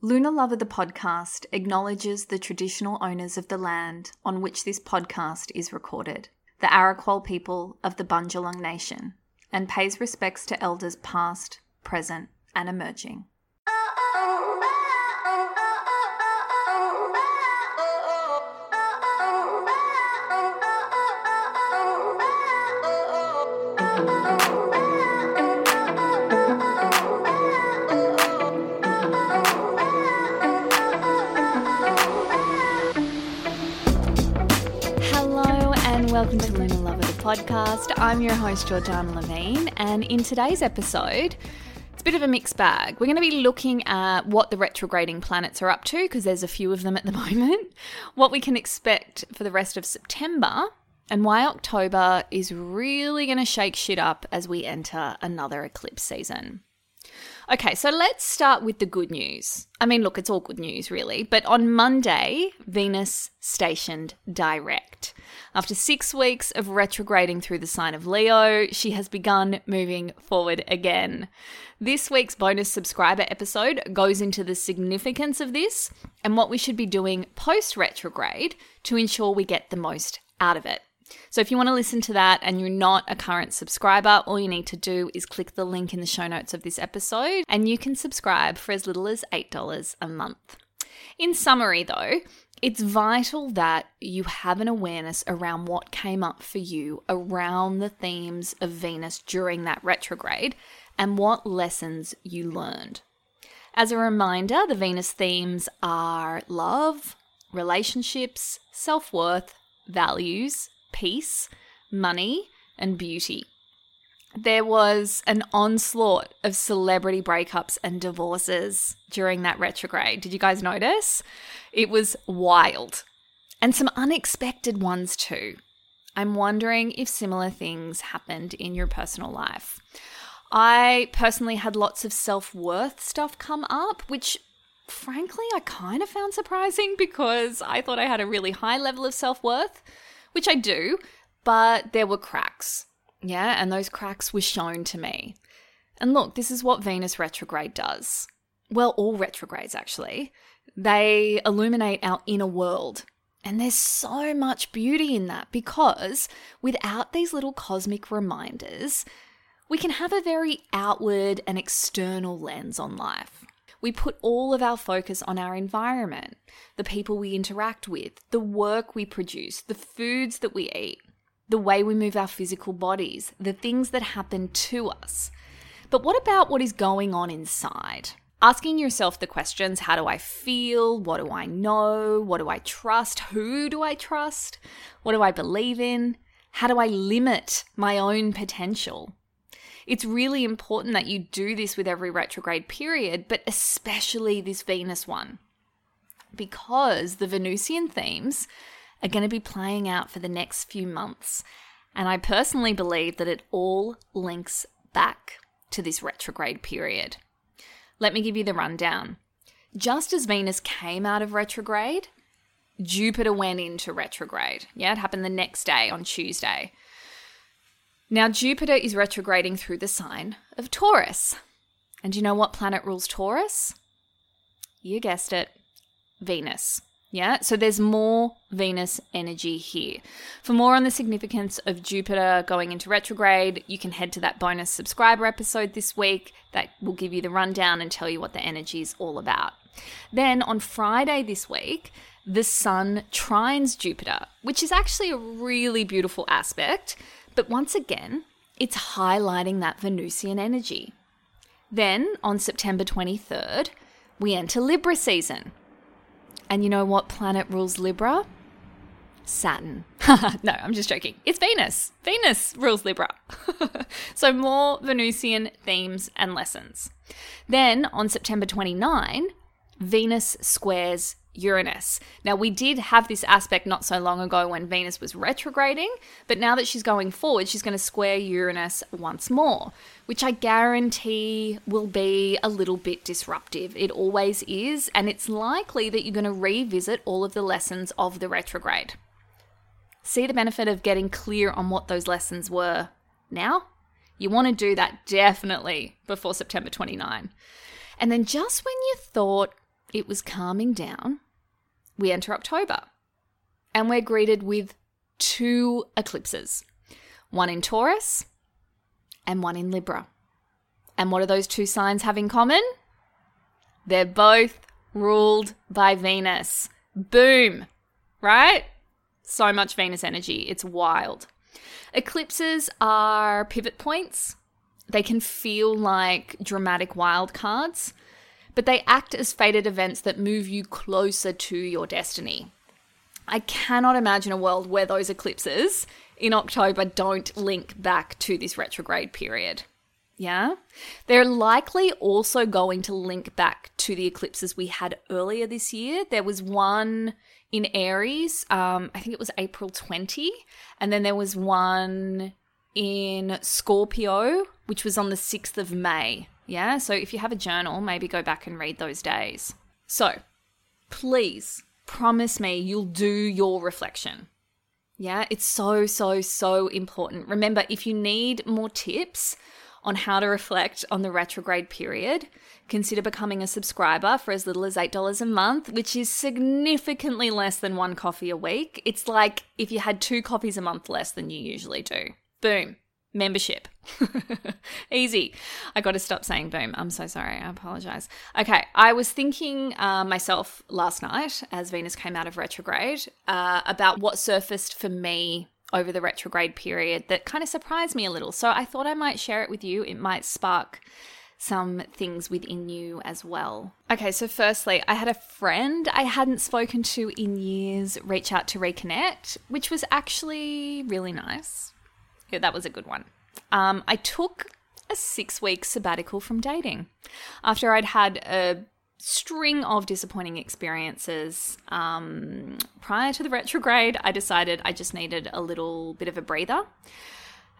Lunar Lover the podcast acknowledges the traditional owners of the land on which this podcast is recorded, the Arakwal people of the Bundjalung Nation, and pays respects to elders past, present, and emerging. Welcome to Lunar Lover the podcast. I'm your host Jordanna Levin, and in today's episode, it's a bit of a mixed bag. We're going to be looking at what the retrograding planets are up to because there's a few of them at the moment, what we can expect for the rest of September, and why October is really going to shake shit up as we enter another eclipse season. Okay, so let's start with the good news. I mean, look, it's all good news, really. But on Monday, Venus stationed direct. After six weeks of retrograding through the sign of Leo, she has begun moving forward again. This week's bonus subscriber episode goes into the significance of this and what we should be doing post retrograde to ensure we get the most out of it. So if you want to listen to that and you're not a current subscriber, all you need to do is click the link in the show notes of this episode and you can subscribe for as little as $8 a month. In summary, though, it's vital that you have an awareness around what came up for you around the themes of Venus during that retrograde and what lessons you learned. As a reminder, the Venus themes are love, relationships, self worth, values, peace, money, and beauty. There was an onslaught of celebrity breakups and divorces during that retrograde. Did you guys notice? It was wild. And some unexpected ones too. I'm wondering if similar things happened in your personal life. I personally had lots of self worth stuff come up, which frankly I kind of found surprising because I thought I had a really high level of self worth which I do, but there were cracks. Yeah, and those cracks were shown to me. And look, this is what Venus retrograde does. Well, all retrogrades actually. They illuminate our inner world. And there's so much beauty in that because without these little cosmic reminders, we can have a very outward and external lens on life. We put all of our focus on our environment, the people we interact with, the work we produce, the foods that we eat, the way we move our physical bodies, the things that happen to us. But what about what is going on inside? Asking yourself the questions how do I feel? What do I know? What do I trust? Who do I trust? What do I believe in? How do I limit my own potential? It's really important that you do this with every retrograde period, but especially this Venus one, because the Venusian themes are going to be playing out for the next few months. And I personally believe that it all links back to this retrograde period. Let me give you the rundown. Just as Venus came out of retrograde, Jupiter went into retrograde. Yeah, it happened the next day on Tuesday. Now, Jupiter is retrograding through the sign of Taurus. And you know what planet rules Taurus? You guessed it, Venus. Yeah, so there's more Venus energy here. For more on the significance of Jupiter going into retrograde, you can head to that bonus subscriber episode this week that will give you the rundown and tell you what the energy is all about. Then on Friday this week, the Sun trines Jupiter, which is actually a really beautiful aspect but once again, it's highlighting that Venusian energy. Then on September 23rd, we enter Libra season. And you know what planet rules Libra? Saturn. no, I'm just joking. It's Venus. Venus rules Libra. so more Venusian themes and lessons. Then on September 29, Venus squares Uranus. Now, we did have this aspect not so long ago when Venus was retrograding, but now that she's going forward, she's going to square Uranus once more, which I guarantee will be a little bit disruptive. It always is, and it's likely that you're going to revisit all of the lessons of the retrograde. See the benefit of getting clear on what those lessons were now? You want to do that definitely before September 29. And then just when you thought it was calming down, we enter October and we're greeted with two eclipses one in Taurus and one in Libra. And what do those two signs have in common? They're both ruled by Venus. Boom, right? So much Venus energy. It's wild. Eclipses are pivot points. They can feel like dramatic wild cards but they act as fated events that move you closer to your destiny. I cannot imagine a world where those eclipses in October don't link back to this retrograde period. Yeah? They're likely also going to link back to the eclipses we had earlier this year. There was one in Aries, um, I think it was April 20, and then there was one in Scorpio, which was on the 6th of May. Yeah, so if you have a journal, maybe go back and read those days. So, please promise me you'll do your reflection. Yeah, it's so, so, so important. Remember, if you need more tips on how to reflect on the retrograde period, consider becoming a subscriber for as little as $8 a month, which is significantly less than one coffee a week. It's like if you had two coffees a month less than you usually do. Boom membership. Easy. I got to stop saying boom. I'm so sorry. I apologize. Okay. I was thinking uh, myself last night as Venus came out of retrograde uh, about what surfaced for me over the retrograde period that kind of surprised me a little. So I thought I might share it with you. It might spark some things within you as well. Okay, so firstly, I had a friend I hadn't spoken to in years reach out to reconnect, which was actually really nice. Yeah, that was a good one. Um, I took a six week sabbatical from dating after I'd had a string of disappointing experiences um, prior to the retrograde. I decided I just needed a little bit of a breather.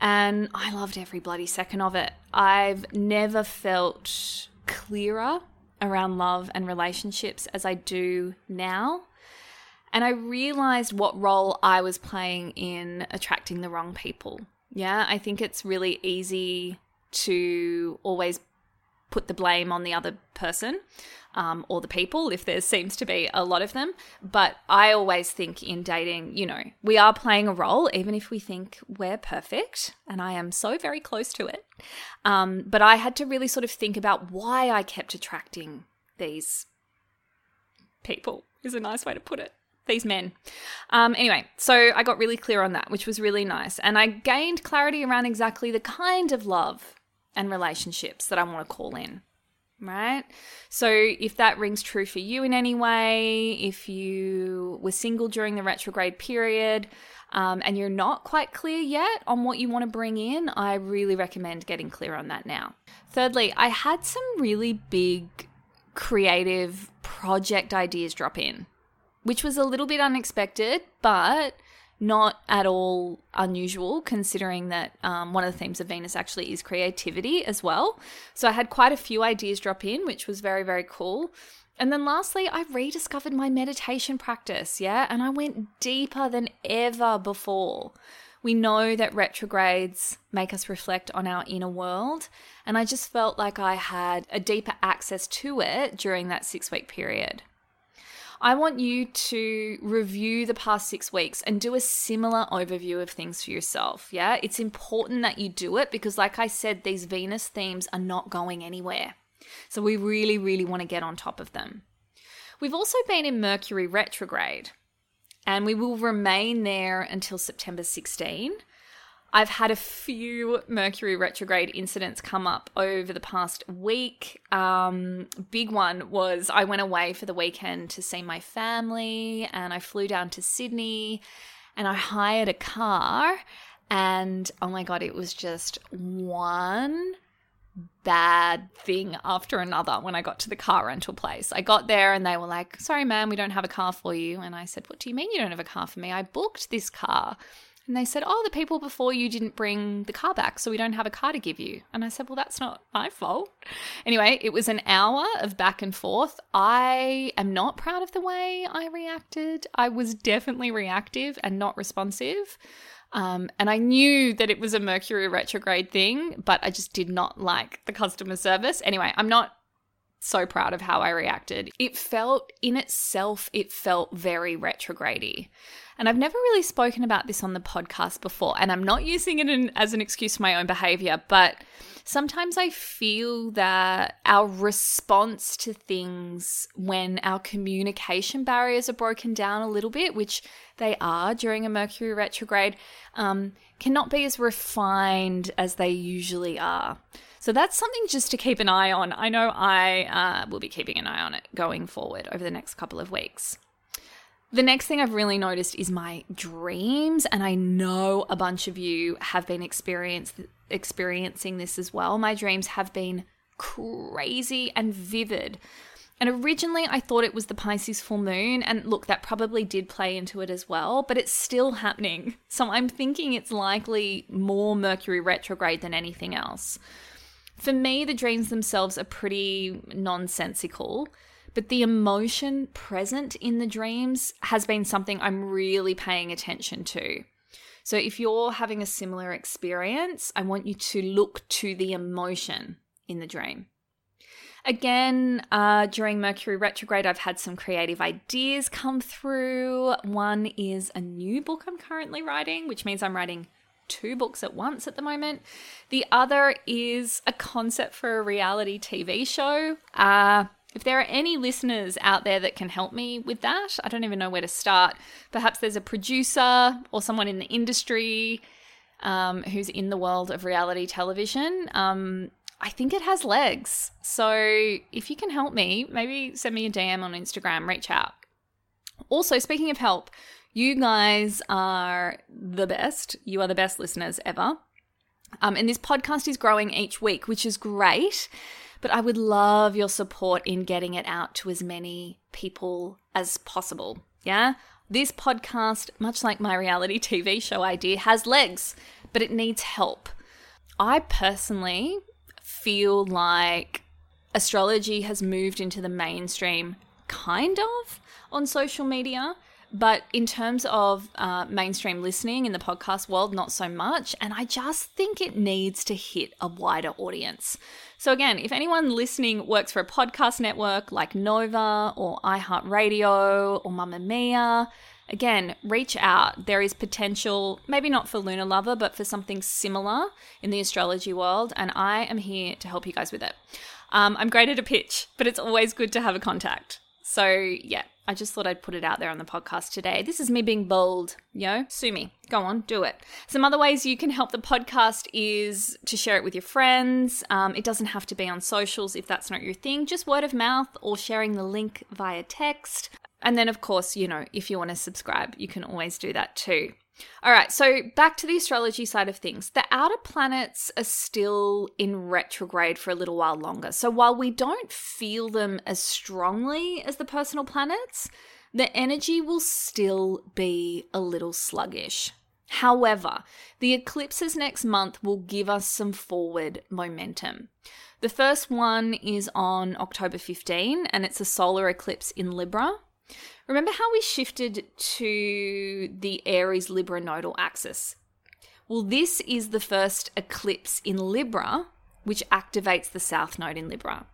And I loved every bloody second of it. I've never felt clearer around love and relationships as I do now. And I realized what role I was playing in attracting the wrong people. Yeah, I think it's really easy to always put the blame on the other person um, or the people if there seems to be a lot of them. But I always think in dating, you know, we are playing a role, even if we think we're perfect. And I am so very close to it. Um, but I had to really sort of think about why I kept attracting these people, is a nice way to put it these men. Um, anyway, so I got really clear on that, which was really nice. And I gained clarity around exactly the kind of love and relationships that I want to call in. Right? So, if that rings true for you in any way, if you were single during the retrograde period um, and you're not quite clear yet on what you want to bring in, I really recommend getting clear on that now. Thirdly, I had some really big creative project ideas drop in which was a little bit unexpected, but not at all unusual considering that um, one of the themes of Venus actually is creativity as well. So I had quite a few ideas drop in, which was very, very cool. And then lastly, I rediscovered my meditation practice, yeah, and I went deeper than ever before. We know that retrogrades make us reflect on our inner world, and I just felt like I had a deeper access to it during that six week period. I want you to review the past six weeks and do a similar overview of things for yourself. Yeah, it's important that you do it because, like I said, these Venus themes are not going anywhere. So we really, really want to get on top of them. We've also been in Mercury retrograde and we will remain there until September 16. I've had a few Mercury retrograde incidents come up over the past week. Um, big one was I went away for the weekend to see my family and I flew down to Sydney. and I hired a car. And oh my God, it was just one bad thing after another when I got to the car rental place. I got there and they were like, Sorry, ma'am, we don't have a car for you. And I said, What do you mean you don't have a car for me? I booked this car. And they said, Oh, the people before you didn't bring the car back, so we don't have a car to give you. And I said, Well, that's not my fault. Anyway, it was an hour of back and forth. I am not proud of the way I reacted. I was definitely reactive and not responsive. Um, and I knew that it was a Mercury retrograde thing, but I just did not like the customer service. Anyway, I'm not so proud of how I reacted. It felt in itself, it felt very retrogrady. And I've never really spoken about this on the podcast before, and I'm not using it in, as an excuse for my own behavior, but sometimes I feel that our response to things when our communication barriers are broken down a little bit, which they are during a Mercury retrograde, um, cannot be as refined as they usually are. So that's something just to keep an eye on. I know I uh, will be keeping an eye on it going forward over the next couple of weeks. The next thing I've really noticed is my dreams, and I know a bunch of you have been experiencing this as well. My dreams have been crazy and vivid. And originally, I thought it was the Pisces full moon. And look, that probably did play into it as well, but it's still happening. So I'm thinking it's likely more Mercury retrograde than anything else. For me, the dreams themselves are pretty nonsensical but the emotion present in the dreams has been something I'm really paying attention to. So if you're having a similar experience, I want you to look to the emotion in the dream. Again, uh, during Mercury retrograde, I've had some creative ideas come through. One is a new book I'm currently writing, which means I'm writing two books at once at the moment. The other is a concept for a reality TV show. Uh, if there are any listeners out there that can help me with that, I don't even know where to start. Perhaps there's a producer or someone in the industry um, who's in the world of reality television. Um, I think it has legs. So if you can help me, maybe send me a DM on Instagram, reach out. Also, speaking of help, you guys are the best. You are the best listeners ever. Um, and this podcast is growing each week, which is great but I would love your support in getting it out to as many people as possible. Yeah? This podcast, much like my reality TV show idea, has legs, but it needs help. I personally feel like astrology has moved into the mainstream kind of on social media. But in terms of uh, mainstream listening in the podcast world, not so much. And I just think it needs to hit a wider audience. So, again, if anyone listening works for a podcast network like Nova or iHeartRadio or Mamamia, again, reach out. There is potential, maybe not for Lunar Lover, but for something similar in the astrology world. And I am here to help you guys with it. Um, I'm great at a pitch, but it's always good to have a contact. So, yeah, I just thought I'd put it out there on the podcast today. This is me being bold. Yo, sue me. Go on, do it. Some other ways you can help the podcast is to share it with your friends. Um, it doesn't have to be on socials if that's not your thing, just word of mouth or sharing the link via text. And then, of course, you know, if you want to subscribe, you can always do that too. All right, so back to the astrology side of things. The outer planets are still in retrograde for a little while longer. So while we don't feel them as strongly as the personal planets, the energy will still be a little sluggish. However, the eclipses next month will give us some forward momentum. The first one is on October 15, and it's a solar eclipse in Libra. Remember how we shifted to the Aries Libra nodal axis? Well, this is the first eclipse in Libra, which activates the South Node in Libra.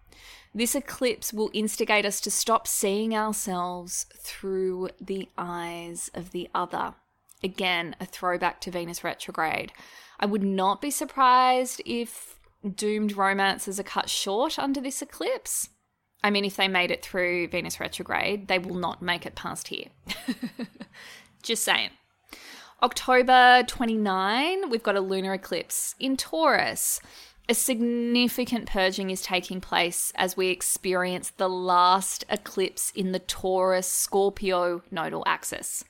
This eclipse will instigate us to stop seeing ourselves through the eyes of the other. Again, a throwback to Venus retrograde. I would not be surprised if doomed romances are cut short under this eclipse. I mean, if they made it through Venus retrograde, they will not make it past here. Just saying. October 29, we've got a lunar eclipse in Taurus. A significant purging is taking place as we experience the last eclipse in the Taurus Scorpio nodal axis.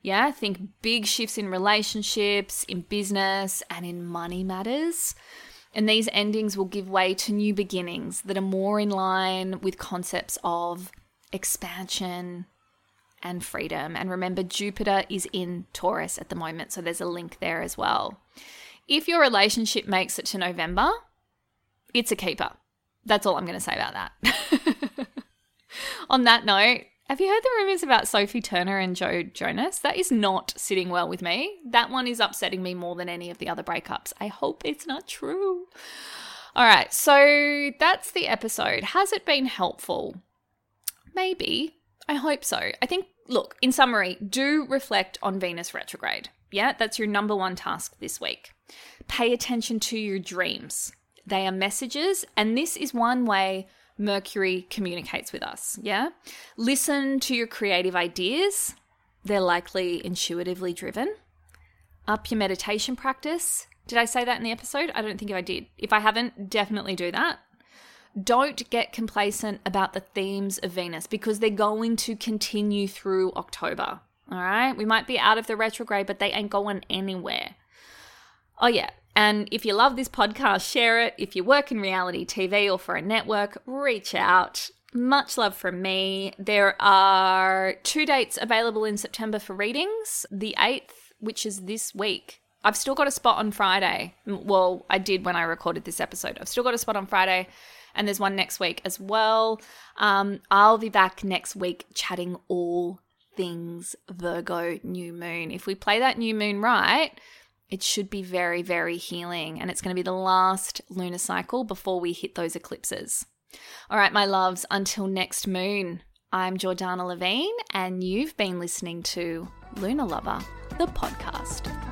Yeah, I think big shifts in relationships, in business, and in money matters. And these endings will give way to new beginnings that are more in line with concepts of expansion and freedom. And remember, Jupiter is in Taurus at the moment, so there's a link there as well. If your relationship makes it to November, it's a keeper. That's all I'm going to say about that. On that note, have you heard the rumors about Sophie Turner and Joe Jonas? That is not sitting well with me. That one is upsetting me more than any of the other breakups. I hope it's not true. All right, so that's the episode. Has it been helpful? Maybe. I hope so. I think, look, in summary, do reflect on Venus retrograde. Yeah, that's your number one task this week. Pay attention to your dreams. They are messages, and this is one way Mercury communicates with us. Yeah. Listen to your creative ideas. They're likely intuitively driven. Up your meditation practice. Did I say that in the episode? I don't think I did. If I haven't, definitely do that. Don't get complacent about the themes of Venus because they're going to continue through October. All right. We might be out of the retrograde, but they ain't going anywhere. Oh, yeah. And if you love this podcast, share it. If you work in reality TV or for a network, reach out. Much love from me. There are two dates available in September for readings the 8th, which is this week. I've still got a spot on Friday. Well, I did when I recorded this episode. I've still got a spot on Friday, and there's one next week as well. Um, I'll be back next week chatting all things Virgo new moon. If we play that new moon right, it should be very, very healing. And it's going to be the last lunar cycle before we hit those eclipses. All right, my loves, until next moon, I'm Jordanna Levin, and you've been listening to Lunar Lover, the podcast.